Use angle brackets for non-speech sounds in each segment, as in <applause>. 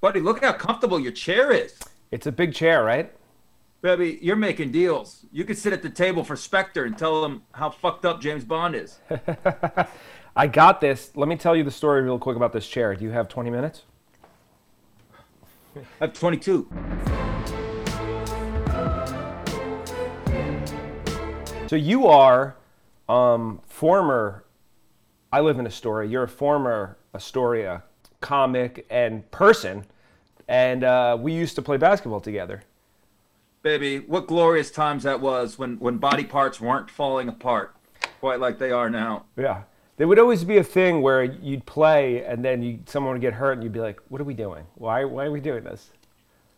Buddy, look how comfortable your chair is. It's a big chair, right? Baby, you're making deals. You could sit at the table for Spectre and tell them how fucked up James Bond is. <laughs> I got this. Let me tell you the story real quick about this chair. Do you have 20 minutes? I have 22. So you are um, former. I live in Astoria. You're a former Astoria comic and person, and uh, we used to play basketball together. Baby, what glorious times that was when, when body parts weren't falling apart quite like they are now. Yeah, there would always be a thing where you'd play and then you someone would get hurt and you'd be like, "What are we doing? Why why are we doing this?"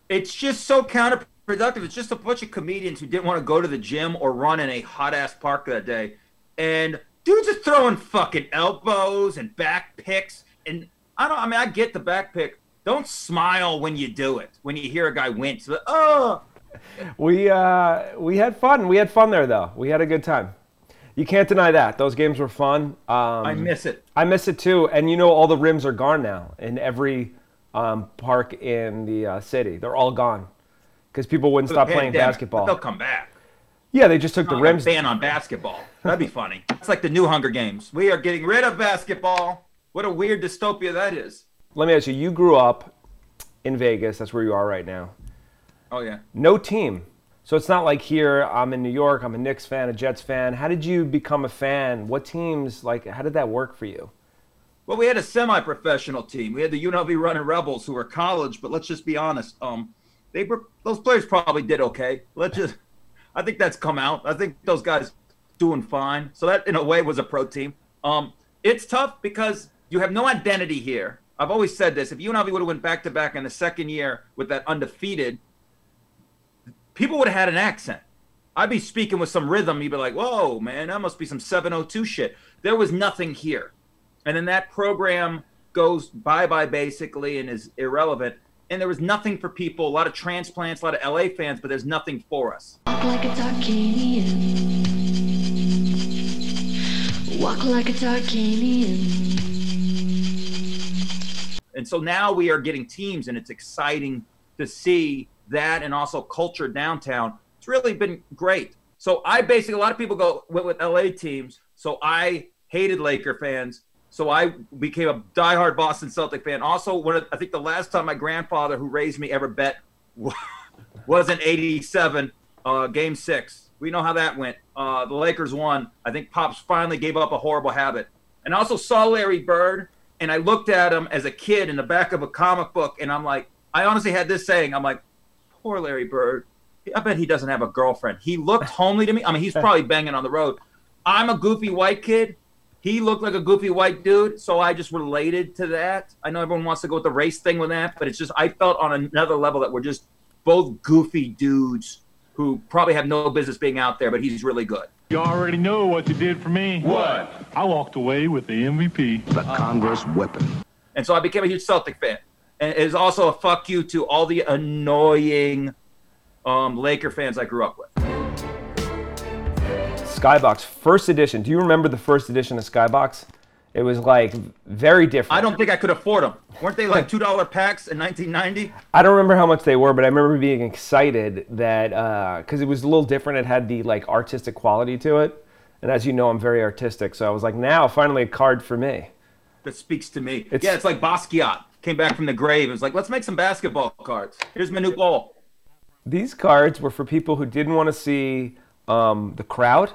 It's just so counterproductive. It's just a bunch of comedians who didn't want to go to the gym or run in a hot ass park that day, and dudes are throwing fucking elbows and back picks. And I don't. I mean, I get the back pick. Don't smile when you do it. When you hear a guy wince, but, oh, We uh, we had fun. We had fun there though. We had a good time. You can't deny that. Those games were fun. Um, I miss it. I miss it too. And you know, all the rims are gone now in every um, park in the uh, city. They're all gone because people wouldn't stop playing basketball. They'll come back. Yeah, they just took the rims. ban on basketball. That'd be funny. It's like the new Hunger Games. We are getting rid of basketball. What a weird dystopia that is. Let me ask you. You grew up in Vegas. That's where you are right now. Oh yeah. No team. So it's not like here. I'm in New York. I'm a Knicks fan, a Jets fan. How did you become a fan? What teams? Like, how did that work for you? Well, we had a semi-professional team. We had the UNLV Running Rebels, who were college, but let's just be honest. Um, they were those players probably did okay. Let's just, <laughs> I think that's come out. I think those guys doing fine. So that, in a way, was a pro team. Um, it's tough because you have no identity here. I've always said this: if UNLV would have went back to back in the second year with that undefeated, people would have had an accent. I'd be speaking with some rhythm. You'd be like, "Whoa, man, that must be some 702 shit." There was nothing here and then that program goes bye bye basically and is irrelevant. And there was nothing for people. A lot of transplants, a lot of LA fans, but there's nothing for us. Walk like a Tarkanian. And so now we are getting teams, and it's exciting to see that, and also culture downtown. It's really been great. So I basically a lot of people go went with LA teams. So I hated Laker fans. So I became a diehard Boston Celtic fan. Also, one of, I think the last time my grandfather, who raised me, ever bet was in '87, uh, Game Six. We know how that went. Uh, the Lakers won. I think Pops finally gave up a horrible habit. And I also saw Larry Bird, and I looked at him as a kid in the back of a comic book, and I'm like, I honestly had this saying, I'm like, poor Larry Bird. I bet he doesn't have a girlfriend. He looked <laughs> homely to me. I mean, he's probably banging on the road. I'm a goofy white kid. He looked like a goofy white dude, so I just related to that. I know everyone wants to go with the race thing with that, but it's just I felt on another level that we're just both goofy dudes who probably have no business being out there, but he's really good. You already know what you did for me. What? I walked away with the MVP. The Congress weapon. And so I became a huge Celtic fan. And it is also a fuck you to all the annoying um, Laker fans I grew up with. Skybox first edition. Do you remember the first edition of Skybox? It was like very different. I don't think I could afford them. Weren't they like two dollar packs in 1990? I don't remember how much they were, but I remember being excited that because it was a little different. It had the like artistic quality to it, and as you know, I'm very artistic. So I was like, now finally a card for me. That speaks to me. It's- yeah, it's like Basquiat came back from the grave. It was like, let's make some basketball cards. Here's my new ball. These cards were for people who didn't want to see um, the crowd.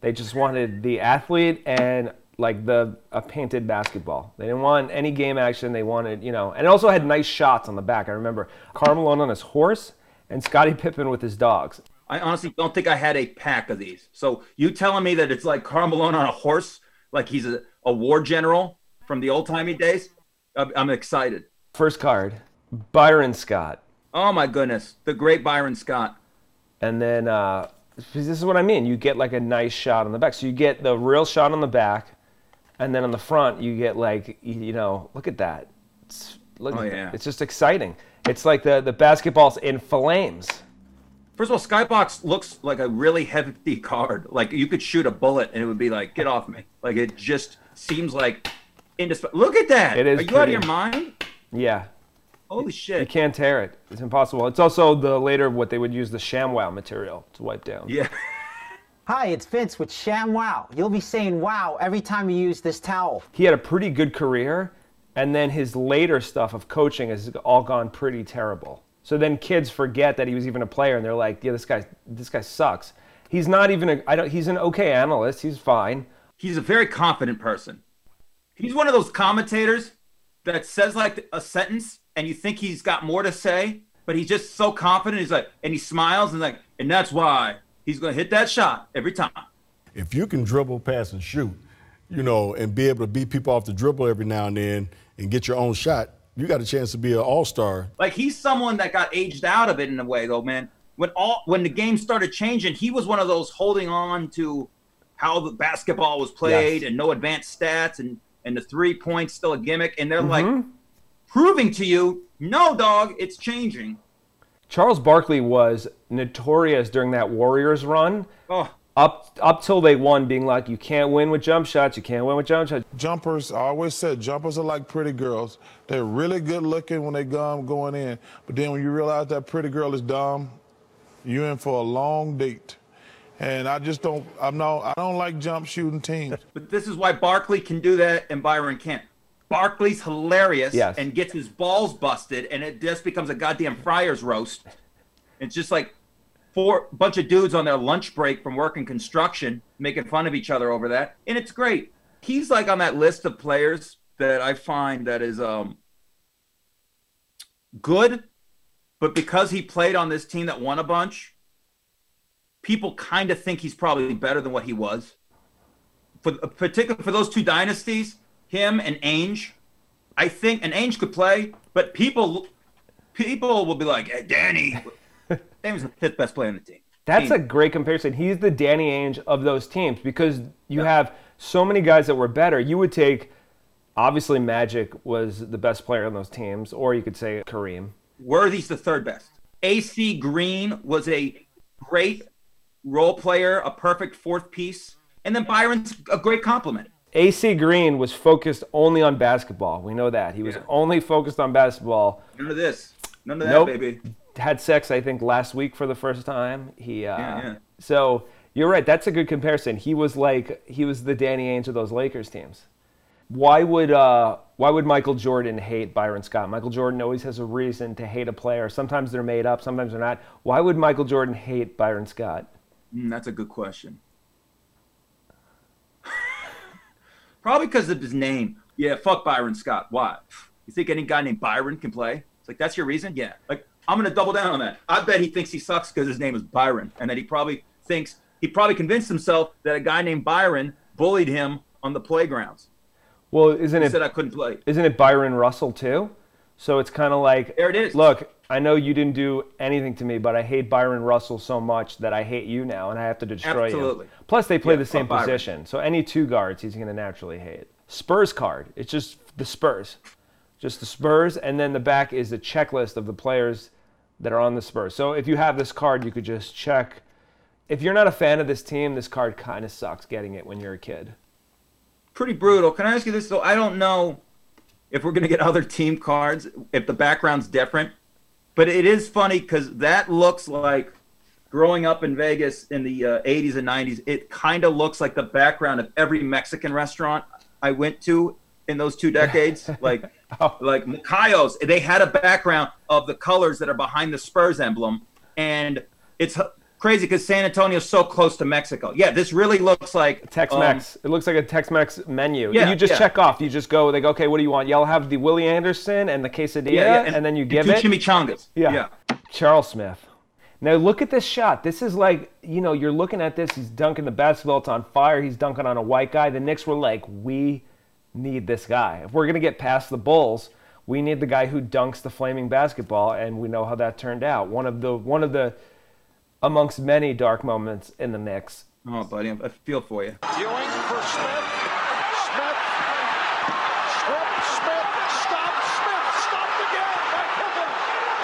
They just wanted the athlete and like the a painted basketball. They didn't want any game action. They wanted, you know, and it also had nice shots on the back. I remember Carmelo on his horse and Scottie Pippen with his dogs. I honestly don't think I had a pack of these. So you telling me that it's like Carmelo on a horse, like he's a, a war general from the old timey days? I'm, I'm excited. First card, Byron Scott. Oh my goodness, the great Byron Scott. And then uh, this is what I mean. You get like a nice shot on the back. So you get the real shot on the back, and then on the front you get like you know look at that. It's, look, Oh, yeah. it's just exciting. It's like the the basketball's in flames. First of all, Skybox looks like a really hefty card. Like you could shoot a bullet and it would be like, get off me. Like it just seems like indispensable. Look at that. It is Are you out of your mind? Yeah, Holy shit. You can't tear it. It's impossible. It's also the later what they would use the ShamWow material to wipe down. Yeah. Hi, it's Vince with Sham Wow. You'll be saying wow every time you use this towel. He had a pretty good career, and then his later stuff of coaching has all gone pretty terrible. So then kids forget that he was even a player, and they're like, "Yeah, this guy, this guy sucks." He's not even a. I don't. He's an okay analyst. He's fine. He's a very confident person. He's one of those commentators that says like a sentence and you think he's got more to say, but he's just so confident. He's like, and he smiles and like, and that's why he's going to hit that shot every time. if you can dribble, pass, and shoot, you know, and be able to beat people off the dribble every now and then and get your own shot, you got a chance to be an all star. Like he's someone that got aged out of it in a way, though, man. When all when the game started changing, he was one of those holding on to how the basketball was played Yes. and no advanced stats and and the three points still a gimmick. And they're like mm-hmm. proving to you, no, dog, it's changing. Charles Barkley was notorious during that Warriors run, Oh, up up till they won, being like, "You can't win with jump shots. You can't win with jump shots." Jumpers, I always said jumpers are like pretty girls. They're really good looking when they gum going in, but then when you realize that pretty girl is dumb, you're in for a long date. And I just don't. I'm no. I don't like jump shooting teams. but this is why Barkley can do that and Byron can't. Barkley's hilarious Yes. and gets his balls busted, and it just becomes a goddamn friar's roast. It's just like four bunch of dudes on their lunch break from working construction making fun of each other over that, and it's great. He's like on that list of players that I find that is um good, but because he played on this team that won a bunch, people kind of think he's probably better than what he was. For particularly for those two dynasties, him and Ainge, I think and Ainge could play, but people people will be like, hey, Danny, Danny's the fifth best player on the team. That's a great comparison. He's the Danny Ainge of those teams because you have so many guys that were better. You would take, obviously, Magic was the best player on those teams, or you could say Kareem. Worthy's the third best. AC Green was a great role player, a perfect fourth piece, and then Byron's a great compliment. AC Green was focused only on basketball. We know that. He was Yeah. only focused on basketball. None of this, none of that, Nope. baby. Had sex, I think, last week for the first time. He, uh, Yeah, yeah. So you're right. That's a good comparison. He was like he was the Danny Ainge of those Lakers teams. Why would uh, why would Michael Jordan hate Byron Scott? Michael Jordan always has a reason to hate a player. Sometimes they're made up, sometimes they're not. Why would Michael Jordan hate Byron Scott? Mm, that's a good question. <laughs> Probably because of his name. Yeah, fuck Byron Scott. Why? You think any guy named Byron can play? It's like that's your reason? Yeah. Like I'm gonna double down on that. I bet he thinks he sucks because his name is Byron, and that he probably thinks he probably convinced himself that a guy named Byron bullied him on the playgrounds. Well, isn't He it said I couldn't play. isn't it Byron Russell too? So it's kind of like There it is. Look, I know you didn't do anything to me, but I hate Byron Russell so much that I hate you now, and I have to destroy Absolutely. you. Plus, they play Yeah, the same position, so any two guards he's going to naturally hate. Spurs card. It's just the Spurs, just the Spurs, and then the back is a checklist of the players that are on the Spurs. So if you have this card, you could just check. If you're not a fan of this team, this card kind of sucks getting it when you're a kid. pretty brutal. Can I ask you this though? I don't know if we're gonna get other team cards if the background's different, but it is funny because that looks like growing up in Vegas in the uh, 80s and 90s. It kind of looks like the background of every Mexican restaurant I went to in those two decades, <laughs> like like Macayo's. They had a background of the colors that are behind the Spurs emblem, and it's crazy because San Antonio's so close to Mexico. Yeah, this really looks like Tex-Mex. um, it looks like a Tex-Mex menu. Yeah, you just yeah. check off. You just go. They go, okay, what do you want? Y'all have the Willie Anderson and the quesadilla, and, then you give two it. chimichangas. Yeah. yeah. Charles Smith. Now look at this shot. This is like, you know, you're looking at this. He's dunking the basketball. It's on fire. He's dunking on a white guy. The Knicks were like, we need this guy. If we're gonna get past the Bulls, we need the guy who dunks the flaming basketball, and we know how that turned out. One of the one of the amongst many dark moments in the Knicks. Oh, buddy, I feel for you. Ewing for Smith. Smith. Strip. Smith. Stop. Smith. Stopped again by Pippen.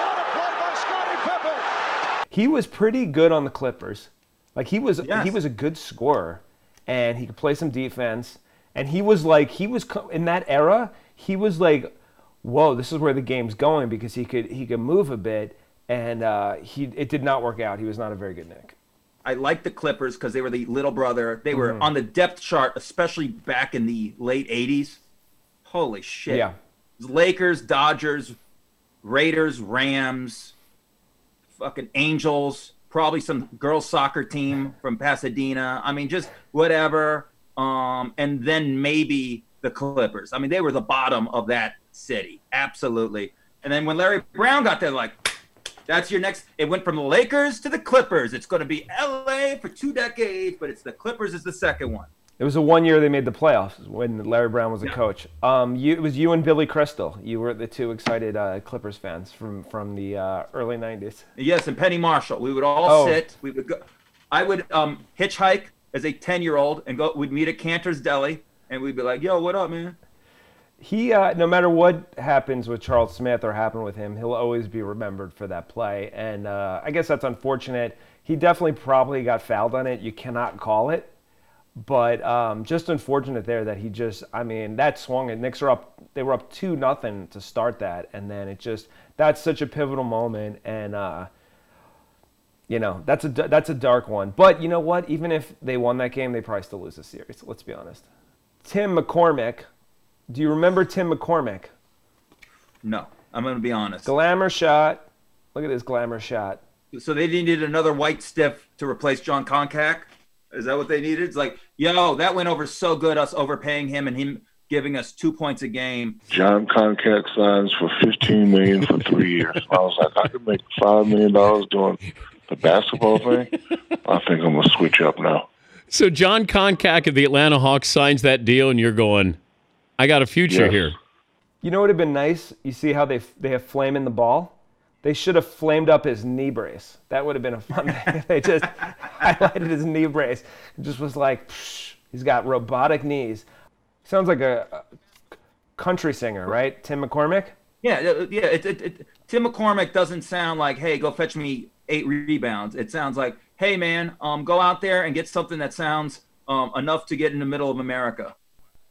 What a play by Scottie Pippen. he was pretty good on the Clippers. Like he was Yes. he was a good scorer and he could play some defense and he was like he was in that era he was like whoa, this is where the game's going because he could he could move a bit, and uh, he it did not work out. He was not a very good Nick. I like the Clippers because they were the little brother. They were on the depth chart, especially back in the late '80s. Holy shit! Yeah. Lakers, Dodgers, Raiders, Rams, fucking Angels, probably some girls soccer team from Pasadena. I mean, just whatever. Um, and then maybe the Clippers. I mean, they were the bottom of that city, absolutely. And then when Larry Brown got there, like, that's your next. It went from the Lakers to the Clippers. It's going to be LA for two decades, but it's the Clippers is the second one. It was the one year they made the playoffs when Larry Brown was a coach. Um, you, it was you and Billy Crystal. You were the two excited uh, Clippers fans from from the uh, early '90s. Yes, and Penny Marshall. We would all Oh. sit. We would go. I would um, hitchhike as a ten-year-old and go. We'd meet at Cantor's Deli, and we'd be like, "Yo, what up, man?" He, uh, no matter what happens with Charles Smith or happened with him, he'll always be remembered for that play. And uh, I guess that's unfortunate. He definitely probably got fouled on it. You cannot call it. But um, just unfortunate there that he just, I mean, that swung and Knicks are up, they were up 2 nothing to start that. And then it just, that's such a pivotal moment. And, uh, you know, that's a, that's a dark one. But you know what? Even if they won that game, they probably still lose the series. Let's be honest. Tim McCormick. Do you remember Tim McCormick? No, I'm going to be honest. Glamour shot. Look at this glamour shot. So they needed another white stiff to replace Jon Koncak. Is that what they needed? It's like, yo, that went over so good. Us overpaying him and him giving us two points a game. Jon Koncak signs for fifteen million for three years. I was like, I could make five million dollars doing the basketball thing. <laughs> I think I'm gonna switch up now. So Jon Koncak of the Atlanta Hawks signs that deal, and you're going, I got a future Yes. here. You know what would have been nice? You see how they they have flame in the ball? They should have flamed up his knee brace. That would have been a fun <laughs> thing. they just highlighted his knee brace. It just was like, psh, he's got robotic knees. Sounds like a, a country singer, right? Tim McCormick? Yeah, uh, yeah. It, it, it, Tim McCormick doesn't sound like, "Hey, go fetch me eight rebounds." It sounds like, "Hey, man, um, go out there and get something that sounds um enough to get in the middle of America."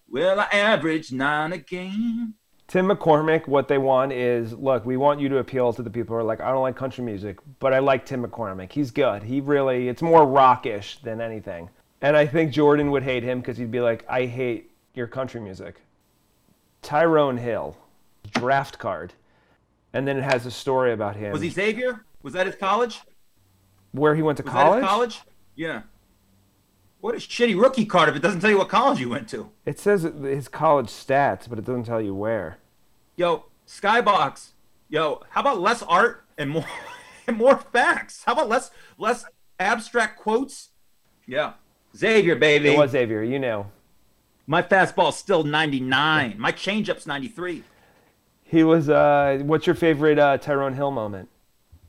Well, I average nine a game. Tim McCormick, what they want is look, we want you to appeal to the people who are like, I don't like country music, but I like Tim McCormick. He's good. He really, it's more rockish than anything. And I think Jordan would hate him because he'd be like, I hate your country music. Tyrone Hill, draft card. And then it has a story about him. Was he Xavier? Was that his college? where he went to Was college? college? Yeah. What a shitty rookie card if it doesn't tell you what college you went to. It says his college stats, but it doesn't tell you where. Yo, Skybox. Yo, how about less art and more <laughs> and more facts? How about less less abstract quotes? Yeah. Xavier, baby. It was Xavier, you know. My fastball's still 99. My changeup's 93. He was, uh, what's your favorite uh, Tyrone Hill moment?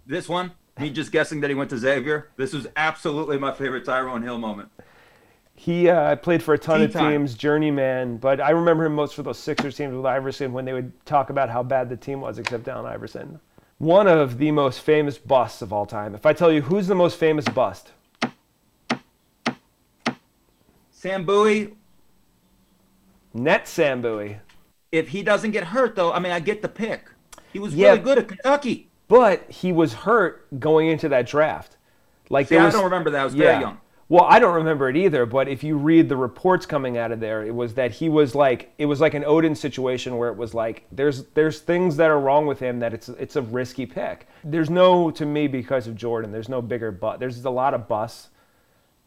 This one, me just guessing that he went to Xavier. This was absolutely my favorite Tyrone Hill moment. He uh, played for a ton Tea of time. teams, journeyman, but I remember him most for those Sixers teams with Iverson when they would talk about how bad the team was, except Allen Iverson. One of the most famous busts of all time. If I tell you who's the most famous bust, Sam Bowie, Net Sam Bowie. if he doesn't get hurt, though, I mean, I get the pick. He was Yeah. really good at Kentucky. But he was hurt going into that draft. Like See, there I don't remember that. I was very yeah. young. Well, I don't remember it either, but if you read the reports coming out of there, it was that he was like it was like an Oden situation where it was like there's there's things that are wrong with him that it's it's a risky pick. There's no to me because of Jordan, there's no bigger but there's a lot of busts,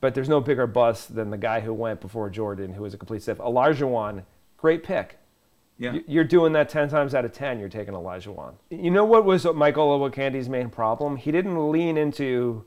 but there's no bigger bust than the guy who went before Jordan who was a complete stiff. Wan, great pick. Yeah. You're doing that 10 times out of 10, you're taking Olajuwon. You know what was Michael Olowokandi's main problem? He didn't lean into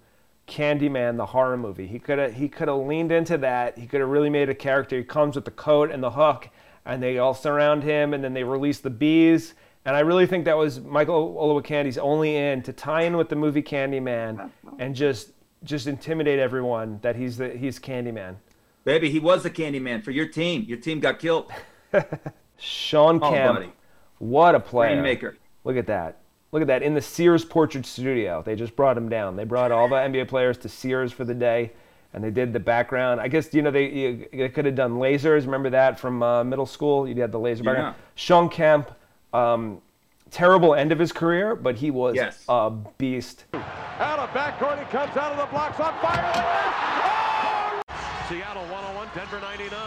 Candyman, the horror movie. He could have he could have leaned into that. He could have really made a character. He comes with the coat and the hook, and they all surround him, and then they release the bees. And I really think that was Michael Olowokandi's only in to tie in with the movie Candyman and just just intimidate everyone that he's the he's Candyman. Baby, he was the candy man for your team. Your team got killed. <laughs> Shawn Oh, Kemp, buddy. what a player! Rainmaker. Look at that. Look at that. In the Sears Portrait Studio, they just brought him down. They brought all the <laughs> NBA players to Sears for the day, and they did the background. I guess you know they, you, they could have done lasers. Remember that from uh, middle school? You had the laser background. Yeah. Shawn Kemp, Um, terrible end of his career, but he was Yes. a beast. Out of backcourt, he comes out of the blocks on fire. Seattle 101, Denver 99.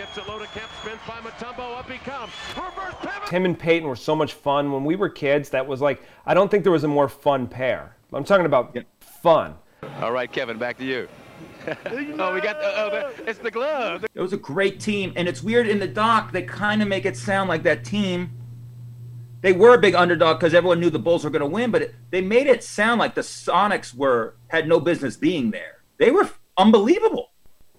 Payton skips it low to Kemp, spins by Mutombo, up he comes. Reverse pivot. Him and Payton were so much fun when we were kids. That was like I don't think there was a more fun pair. I'm talking about fun. All right, Kevin, back to you. <laughs> oh, we got the, oh, the, it's the glove. It was a great team, and it's weird in the doc. They kind of make it sound like that team. They were a big underdog because everyone knew the Bulls were going to win, but it, they made it sound like the Sonics were had no business being there. They were unbelievable.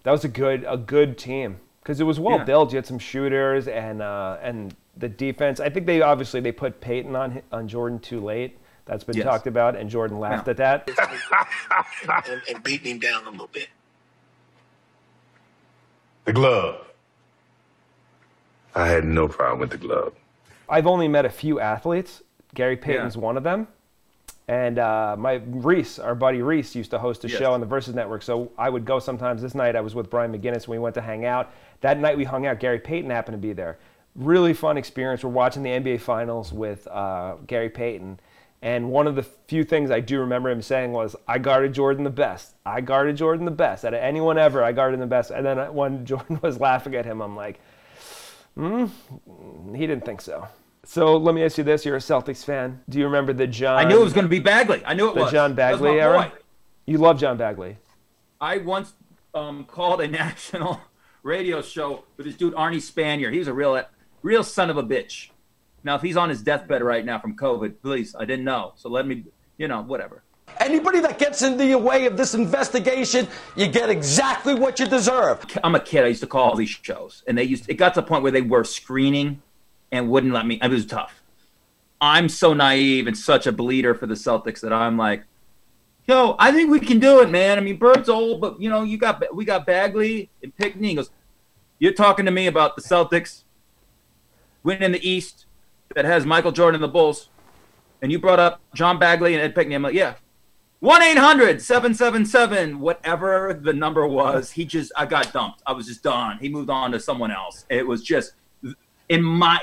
That was a good a good team because it was well Yeah. built. You had some shooters and uh, and the defense. I think they obviously they put Payton on on Jordan too late. That's been Yes. talked about, and Jordan laughed at that. <laughs> and, and beating him down a little bit. The glove. I had no problem with the glove. I've only met a few athletes. Gary Payton's one of them. And uh, my Reese, our buddy Reese, used to host a Yes. show on the Versus Network. So I would go sometimes. This night I was with Brian McGinnis when we went to hang out. That night we hung out. Gary Payton happened to be there. Really fun experience. We're watching the NBA Finals with uh, Gary Payton. And one of the few things I do remember him saying was, I guarded Jordan the best. I guarded Jordan the best. Out of anyone ever, I guarded him the best. And then when <laughs> Jordan was laughing at him, I'm like, hmm, he didn't think so. So let me ask you this: You're a Celtics fan. Do you remember the John? I knew it was going to be Bagley. I knew it was the was. John That was Bagley era. boy. You love John Bagley. I once um, called a <laughs> national radio show with this dude Arnie Spanier. He was a real, real son of a bitch. Now, if he's on his deathbed right now from COVID, please, I didn't know. So let me, you know, whatever. Anybody that gets in the way of this investigation, you get exactly what you deserve. I'm a kid. I used to call all these shows, and they used. It got to the point where they were screening and wouldn't let me. It was tough. I'm so naive and such a bleeder for the Celtics that I'm like, yo, I think we can do it, man. I mean, Bird's old, but you know, you got we got Bagley and Pinckney. He goes, you're talking to me about the Celtics winning the East that has Michael Jordan and the Bulls, and you brought up John Bagley and Ed Pinckney. I'm like, yeah. 1 800 777, whatever the number was. He just, I got dumped. I was just done. He moved on to someone else. It was just, in my,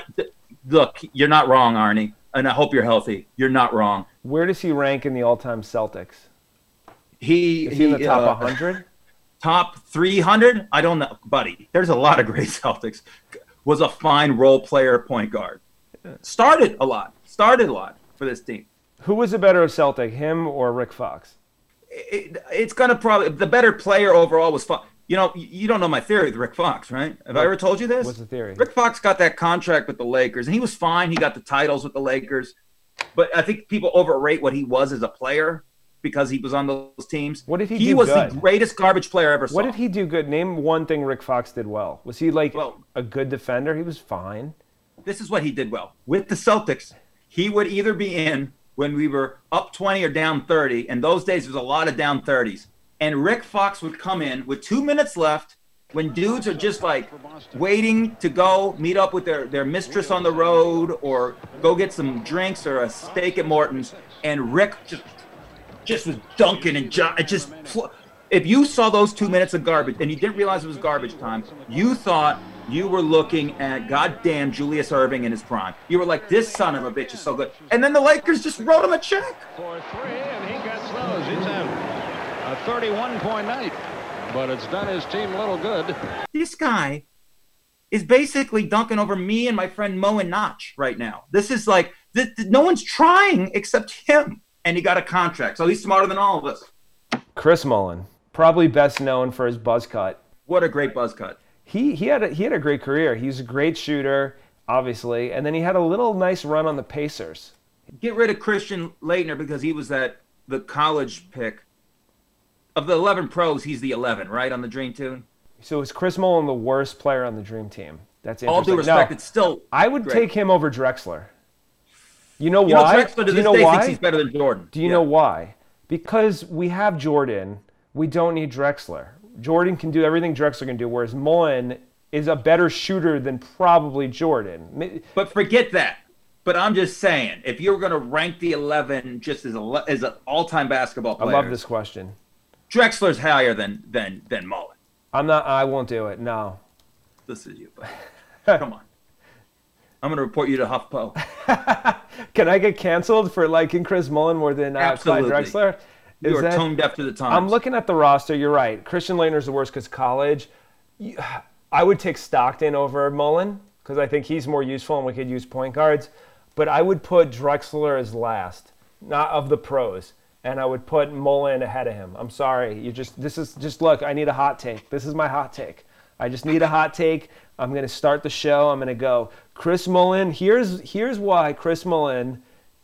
look, you're not wrong, Arnie, and I hope you're healthy. You're not wrong. Where does he rank in the all-time Celtics? He, Is he in the top uh, 100? Top 300? I don't know, buddy. There's a lot of great <laughs> Celtics. Was a fine role player point guard. Started a lot. Started a lot for this team. Who was a better Celtic, him or Rick Fox? it, it's gonna probably the better player overall was Fox. You know, you don't know my theory with Rick Fox, right? Have I ever told you this? What's the theory? Rick Fox got that contract with the Lakers, and he was fine. He got the titles with the Lakers, but I think people overrate what he was as a player because he was on those teams. What did he do? He do was good? the greatest garbage player I ever saw. What did he do good? Name one thing Rick Fox did well. Was he like a good defender? He was fine. this is what he did well with the Celtics. He would either be in when we were up 20 or down 30, and those days there was a lot of down 30s. And Rick Fox would come in with two minutes left when dudes are just like waiting to go meet up with their, their mistress on the road or go get some drinks or a steak at Morton's. And Rick just just was dunking and it just if you saw those two minutes of garbage and you didn't realize it was garbage time, you thought you were looking at goddamn Julius Erving in his prime. You were like, this son of a bitch is so good. And then the Lakers just wrote him a check. For three, and he gets those. He's had a 31 point night, but it's done his team little good. This guy is basically dunking over me and my friend Mo and Notch right now. This is like, th- th- no one's trying except him. And he got a contract. So he's smarter than all of us. Chris Mullin, probably best known for his buzz cut. What a great buzz cut. He he had a, he had a great career. He was a great shooter, obviously, and then he had a little nice run on the Pacers. Get rid of Christian Laettner because he was that the college pick. Of the 11 pros, he's the 11, right, on the Dream Team? So is Chris Mullin the worst player on the Dream Team? That's All due respect, No, it's still I would great. take him over Drexler. You know You know, why? Drexler to Do you know day why? thinks he's better than Jordan. Do you know why? Because we have Jordan. We don't need Drexler. Jordan can do everything Drexler can do, whereas Mullin is a better shooter than probably Jordan. But forget that. But I'm just saying, if you were going to rank the 11 just as a as an all-time basketball player, I love this question. Drexler's higher than than than Mullin. I'm not. I won't do it. No. This is you. buddy. Come on. I'm going to report you to HuffPo. <laughs> Can I get canceled for liking Chris Mullin more than uh, Clyde. Drexler? You are tone deaf to the times. I'm looking at the roster. You're right. Christian Laettner's the worst because college. I would take Stockton over Mullin because I think he's more useful and we could use point guards. But I would put Drexler as last, not of the pros, and I would put Mullin ahead of him. I'm sorry. You just this is just look. I need a hot take. This is my hot take. I just need a hot take. I'm gonna start the show. I'm gonna go Chris Mullin. Here's here's why Chris Mullin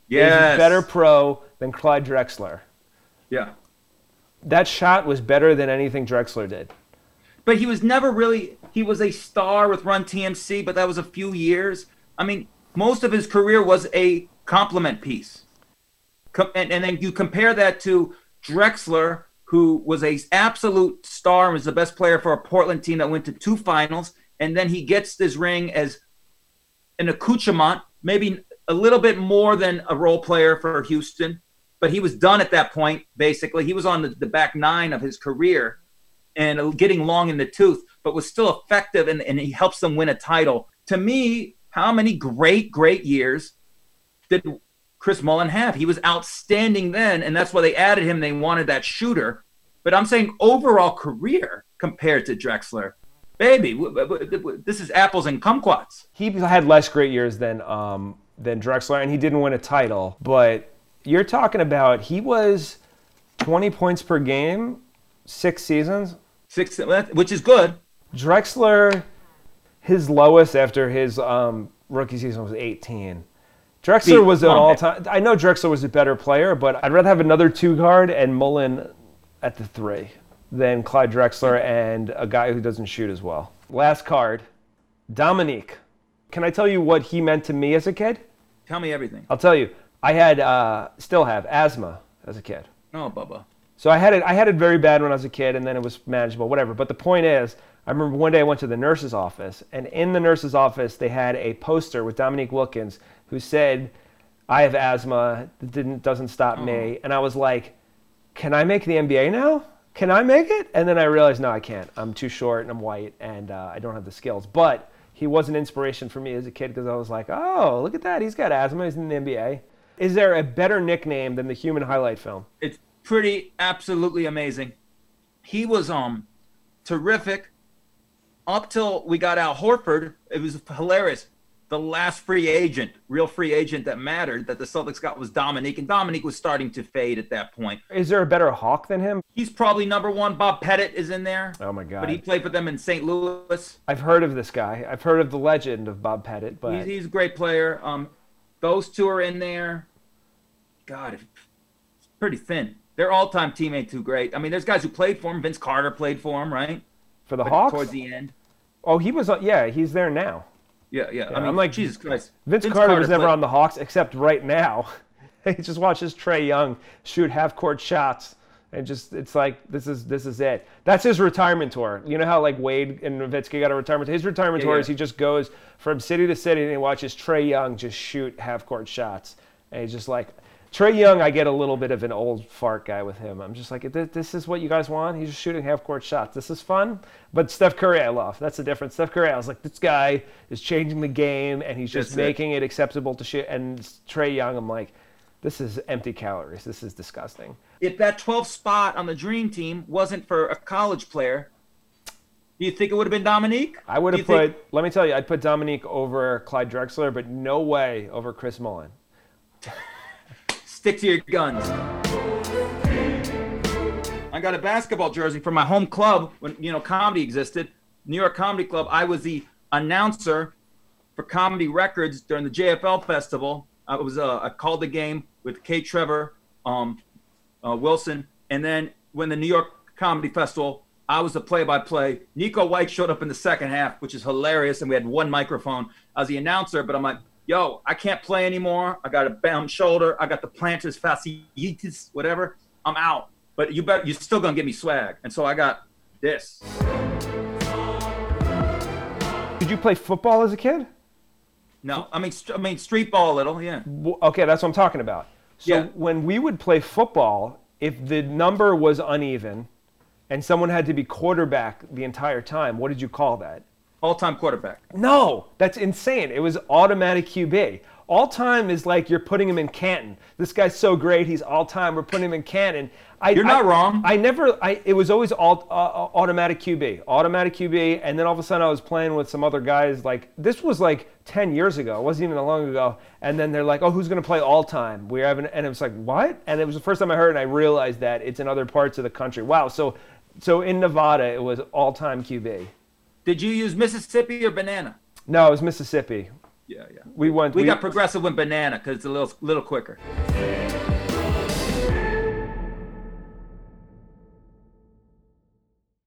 Yes. is better pro than Clyde Drexler. Yeah. That shot was better than anything Drexler did. But he was never really, he was a star with Run TMC, but that was a few years. I mean, most of his career was a compliment piece. And, and then you compare that to Drexler, who was a absolute star and was the best player for a Portland team that went to two finals. And then he gets this ring as an accoutrement, maybe a little bit more than a role player for Houston, but he was done at that point, basically. He was on the, the back nine of his career and getting long in the tooth, but was still effective and, and he helps them win a title. To me, how many great, great years did Chris Mullin have? He was outstanding then, and that's why they added him. They wanted that shooter. But I'm saying overall career compared to Drexler, baby, w- w- w- this is apples and kumquats. He had less great years than um, than Drexler, and he didn't win a title. But you're talking about he was 20 points per game, six seasons. Six, which is good. Drexler, his lowest after his um, rookie season was 18. Drexler was an all time. I know Drexler was a better player, but I'd rather have another two guard and Mullin at the three than Clyde Drexler and a guy who doesn't shoot as well. Last card, Dominique. Can I tell you what he meant to me as a kid? Tell me everything. I'll tell you. I had, uh, still have asthma as a kid. Oh, Bubba. So I had it. I had it very bad when I was a kid, and then it was manageable, whatever. But the point is, I remember one day I went to the nurse's office, and in the nurse's office they had a poster with Dominique Wilkins, who said, "I have asthma. It didn't doesn't stop me." And I was like, "Can I make the NBA now? Can I make it?" And then I realized, no, I can't. I'm too short and I'm white, and uh, I don't have the skills. But he was an inspiration for me as a kid because I was like, "Oh, look at that. He's got asthma. He's in the NBA." Is there a better nickname than the human highlight film? It's pretty absolutely amazing. He was um terrific up till we got Al Horford. It was hilarious. The last free agent, real free agent that mattered that the Celtics got was Dominique, and Dominique was starting to fade at that point. Is there a better Hawk than him? He's probably number one. Bob Pettit is in there. Oh my God! But he played for them in St. Louis. I've heard of this guy. I've heard of the legend of Bob Pettit, but He's, he's a great player. Um, those two are in there. God, it's pretty thin. Their all-time teammate too great. I mean, there's guys who played for him. Vince Carter played for him, right? for the But Hawks. towards the end. Oh, he was. uh, Yeah, he's there now. Yeah, yeah. Yeah, I mean, I'm like Jesus Christ. Vince, Carter, was never played- on the Hawks except right now. <laughs> he just watches Trae Young shoot half-court shots, and just it's like this is this is it. That's his retirement tour. You know how like Wade and Nowitzki got a retirement. Tour? His retirement Yeah, tour yeah. is he just goes from city to city and he watches Trae Young just shoot half-court shots, and he's just like. Trae Young, I get a little bit of an old fart guy with him. I'm just like, this is what you guys want. He's just shooting half-court shots. This is fun. But Steph Curry, I love. That's the difference. Steph Curry, I was like, this guy is changing the game, and he's just That's making it acceptable to shoot. And Trae Young, I'm like, this is empty calories. This is disgusting. If that 12th spot on the Dream Team wasn't for a college player, do you think it would have been Dominique? I would have put. think- Let me tell you, I'd put Dominique over Clyde Drexler, but no way over Chris Mullin. <laughs> Stick to your guns. I got a basketball jersey from my home club when you know comedy existed, New York Comedy Club. I was the announcer for Comedy Records during the JFL Festival. I was uh, I called the game with Kay Trevor, um, uh, Wilson, and then when the New York Comedy Festival, I was the play-by-play. Nico White showed up in the second half, which is hilarious, and we had one microphone. I was the announcer, but I'm like, yo, I can't play anymore. I got a bound shoulder. I got the plantar fasciitis, whatever. I'm out. But you bet you're still gonna give me swag, and so I got this. Did you play football as a kid? No, I mean, st- I mean, street ball a little, yeah. Okay, that's what I'm talking about. So Yeah. when we would play football, if the number was uneven and someone had to be quarterback the entire time, what did you call that? All-time quarterback. No, that's insane. It was automatic QB. All time is like you're putting him in Canton. This guy's so great. He's all time. We're putting him in Canton. I, You're not I- wrong. I never. I it was always all, uh, automatic QB, automatic QB, and then all of a sudden I was playing with some other guys. Like this was like 10 years ago. It wasn't even that long ago. And then they're like, "Oh, who's going to play all time?" We have, an, and it was like, "What?" And it was the first time I heard, it, and I realized that it's in other parts of the country. Wow. So, so in Nevada, it was all time QB. Did you use Mississippi or banana? No, it was Mississippi. Yeah, yeah. We went. We got progressive with banana because it's a little little quicker.